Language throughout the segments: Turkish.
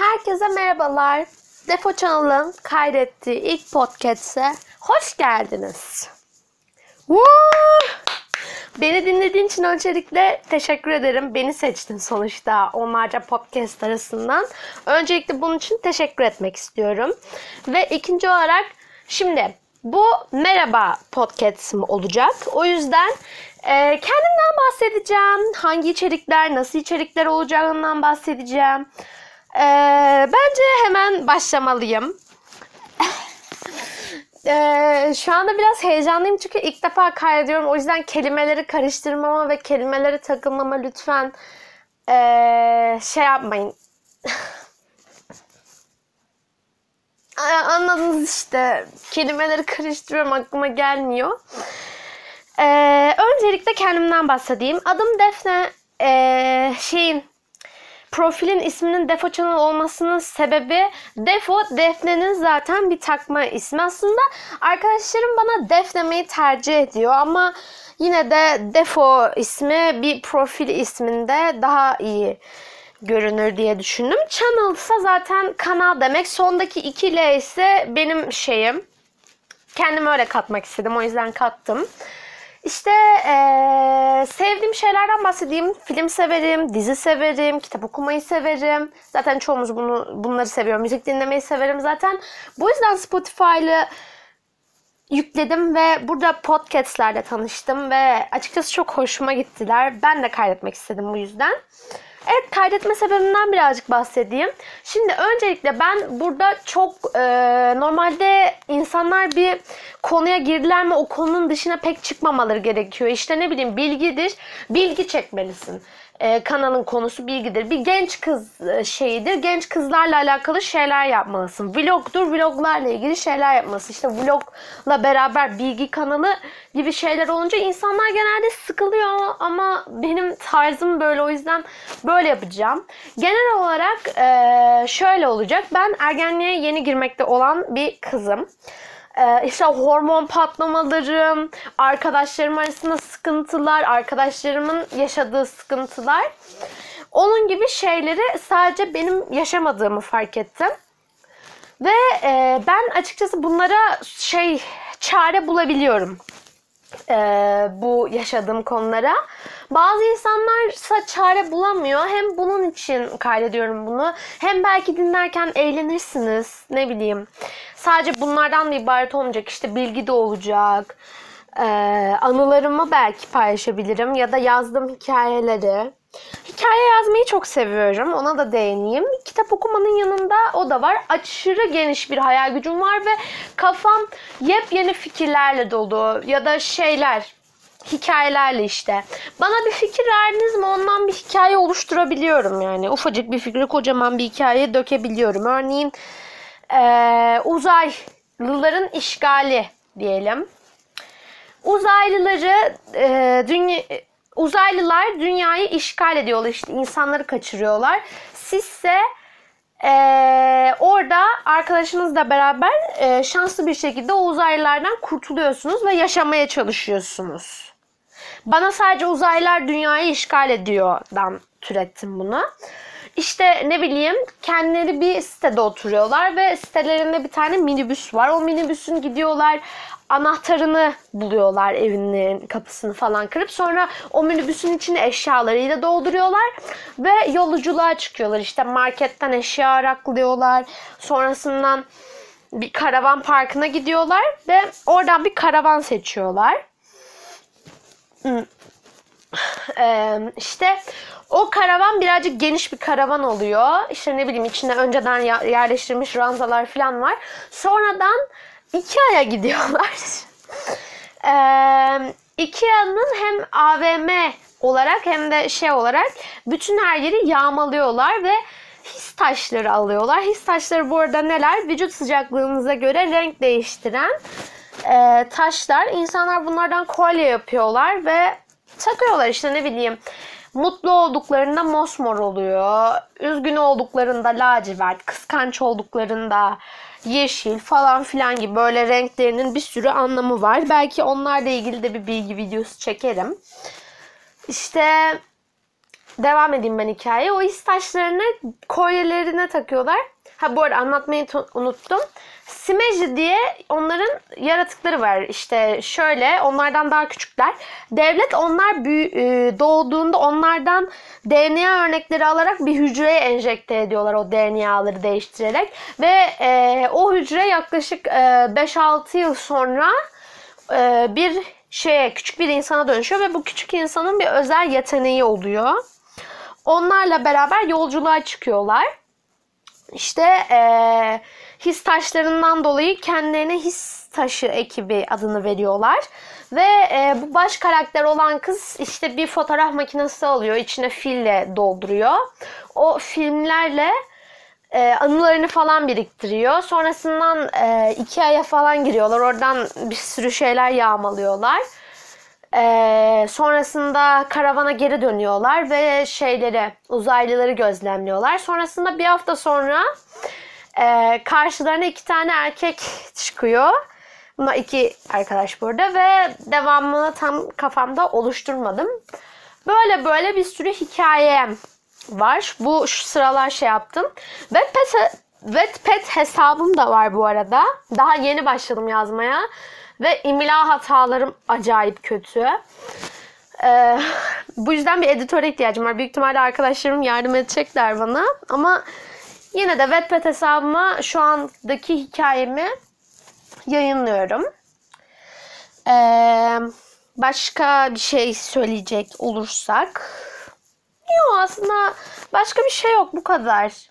Herkese merhabalar. Defo Channel'ın kaydettiği ilk podcast'e hoş geldiniz. Woo! Beni dinlediğin için öncelikle teşekkür ederim. Beni seçtin sonuçta onlarca podcast arasından. Öncelikle bunun için teşekkür etmek istiyorum. Ve ikinci olarak şimdi bu merhaba podcast'im olacak. O yüzden e, kendimden bahsedeceğim. Hangi içerikler, nasıl içerikler olacağından bahsedeceğim. E, bence hemen başlamalıyım. Ee, şu anda biraz heyecanlıyım çünkü ilk defa kaydediyorum. O yüzden kelimeleri karıştırmama ve kelimeleri takılmama lütfen ee, şey yapmayın. Ay, Anladınız işte. Kelimeleri karıştırıyorum aklıma gelmiyor. Ee, öncelikle kendimden bahsedeyim. Adım Defne. Ee, şeyin profilin isminin Defo Channel olmasının sebebi Defo Defne'nin zaten bir takma ismi. Aslında arkadaşlarım bana Def demeyi tercih ediyor ama yine de Defo ismi bir profil isminde daha iyi görünür diye düşündüm. Channel ise zaten kanal demek. Sondaki 2 L ise benim şeyim. Kendimi öyle katmak istedim. O yüzden kattım. İşte eee, sevdiğim şeylerden bahsedeyim. Film severim, dizi severim, kitap okumayı severim. Zaten çoğumuz bunu bunları seviyor. Müzik dinlemeyi severim zaten. Bu yüzden Spotify'lı yükledim ve burada podcastlerle tanıştım ve açıkçası çok hoşuma gittiler. Ben de kaydetmek istedim bu yüzden. Evet kaydetme sebebimden birazcık bahsedeyim. Şimdi öncelikle ben burada çok e, normalde insanlar bir konuya girdiler mi o konunun dışına pek çıkmamaları gerekiyor. İşte ne bileyim bilgidir, bilgi çekmelisin. E, kanalın konusu bilgidir. Bir genç kız e, şeyidir. Genç kızlarla alakalı şeyler yapmalısın. Vlogdur. Vloglarla ilgili şeyler yapmalısın. İşte vlogla beraber bilgi kanalı gibi şeyler olunca insanlar genelde sıkılıyor ama benim tarzım böyle o yüzden böyle yapacağım. Genel olarak e, şöyle olacak. Ben ergenliğe yeni girmekte olan bir kızım. Ee, işte hormon patlamalarım, arkadaşlarım arasında sıkıntılar, arkadaşlarımın yaşadığı sıkıntılar. Onun gibi şeyleri sadece benim yaşamadığımı fark ettim. Ve e, ben açıkçası bunlara şey çare bulabiliyorum. E, bu yaşadığım konulara. Bazı insanlarsa çare bulamıyor. Hem bunun için kaydediyorum bunu. Hem belki dinlerken eğlenirsiniz. Ne bileyim. Sadece bunlardan da ibaret olmayacak. İşte bilgi de olacak. Ee, anılarımı belki paylaşabilirim. Ya da yazdığım hikayeleri. Hikaye yazmayı çok seviyorum. Ona da değineyim. Kitap okumanın yanında o da var. Aşırı geniş bir hayal gücüm var ve kafam yepyeni fikirlerle dolu. Ya da şeyler, hikayelerle işte. Bana bir fikir verdiniz mi ondan bir hikaye oluşturabiliyorum yani. Ufacık bir fikri kocaman bir hikaye dökebiliyorum. Örneğin eee, uzaylıların işgali diyelim. Uzaylıları eee dünya uzaylılar dünyayı işgal ediyorlar işte insanları kaçırıyorlar. Sizse eee, orada arkadaşınızla beraber eee, şanslı bir şekilde o uzaylılardan kurtuluyorsunuz ve yaşamaya çalışıyorsunuz. Bana sadece uzaylılar dünyayı işgal ediyordan türettim bunu. İşte ne bileyim kendileri bir sitede oturuyorlar ve sitelerinde bir tane minibüs var. O minibüsün gidiyorlar anahtarını buluyorlar evinin kapısını falan kırıp sonra o minibüsün içine eşyalarıyla dolduruyorlar ve yolculuğa çıkıyorlar. İşte marketten eşya araklıyorlar. Sonrasından bir karavan parkına gidiyorlar ve oradan bir karavan seçiyorlar. Ee, işte o karavan birazcık geniş bir karavan oluyor. İşte ne bileyim içinde önceden yerleştirilmiş ranzalar falan var. Sonradan Ikea'ya gidiyorlar. ee, Ikea'nın hem AVM olarak hem de şey olarak bütün her yeri yağmalıyorlar ve his taşları alıyorlar. His taşları bu arada neler? Vücut sıcaklığınıza göre renk değiştiren e, taşlar. İnsanlar bunlardan kolye yapıyorlar ve takıyorlar işte ne bileyim. Mutlu olduklarında mosmor oluyor. Üzgün olduklarında lacivert. Kıskanç olduklarında yeşil falan filan gibi böyle renklerinin bir sürü anlamı var. Belki onlarla ilgili de bir bilgi videosu çekerim. İşte devam edeyim ben hikayeye. O his taşlarını kolyelerine takıyorlar. Ha bu arada anlatmayı tu- unuttum. Simeji diye onların yaratıkları var. İşte şöyle onlardan daha küçükler. Devlet onlar büyü, e, doğduğunda onlardan DNA örnekleri alarak bir hücreye enjekte ediyorlar o DNA'ları değiştirerek. Ve e, o hücre yaklaşık e, 5-6 yıl sonra e, bir şeye küçük bir insana dönüşüyor ve bu küçük insanın bir özel yeteneği oluyor. Onlarla beraber yolculuğa çıkıyorlar. İşte eee, his taşlarından dolayı kendilerine his taşı ekibi adını veriyorlar. Ve eee, bu baş karakter olan kız işte bir fotoğraf makinesi alıyor. içine fille dolduruyor. O filmlerle eee, anılarını falan biriktiriyor. Sonrasından eee iki aya falan giriyorlar. Oradan bir sürü şeyler yağmalıyorlar. Ee, sonrasında karavana geri dönüyorlar ve şeyleri uzaylıları gözlemliyorlar. Sonrasında bir hafta sonra e, karşılarına iki tane erkek çıkıyor. Bunlar iki arkadaş burada ve devamını tam kafamda oluşturmadım. Böyle böyle bir sürü hikayem var. Bu şu sıralar şey yaptım. Wattpad, Wattpad hesabım da var bu arada. Daha yeni başladım yazmaya. Ve imla hatalarım acayip kötü. Ee, bu yüzden bir editöre ihtiyacım var. Büyük ihtimalle arkadaşlarım yardım edecekler bana. Ama yine de Wattpad hesabıma şu andaki hikayemi yayınlıyorum. Ee, başka bir şey söyleyecek olursak. Yok aslında başka bir şey yok bu kadar.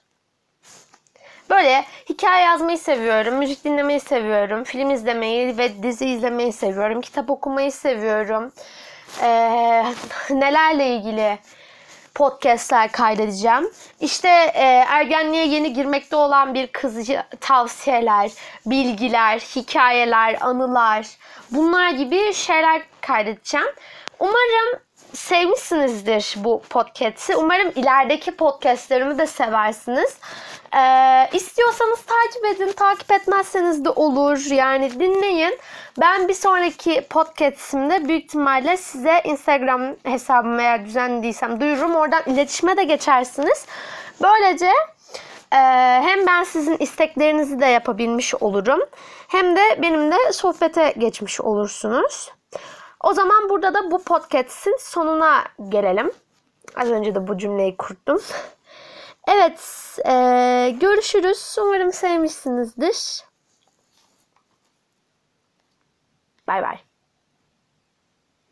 Böyle hikaye yazmayı seviyorum, müzik dinlemeyi seviyorum, film izlemeyi ve dizi izlemeyi seviyorum, kitap okumayı seviyorum. Ee, nelerle ilgili podcastler kaydedeceğim. İşte e, ergenliğe yeni girmekte olan bir kızı tavsiyeler, bilgiler, hikayeler, anılar bunlar gibi şeyler kaydedeceğim. Umarım sevmişsinizdir bu podcast'i. Umarım ilerideki podcastlerimi de seversiniz. Ee, istiyorsanız takip edin. Takip etmezseniz de olur. Yani dinleyin. Ben bir sonraki podcast'imde büyük ihtimalle size Instagram hesabımı eğer düzenlediysem duyururum. Oradan iletişime de geçersiniz. Böylece e, hem ben sizin isteklerinizi de yapabilmiş olurum. Hem de benimle sohbete geçmiş olursunuz. O zaman burada da bu podcast'in sonuna gelelim. Az önce de bu cümleyi kurdum. Evet, e, görüşürüz. Umarım sevmişsinizdir. Bay bay.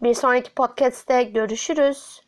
Bir sonraki podcast'te görüşürüz.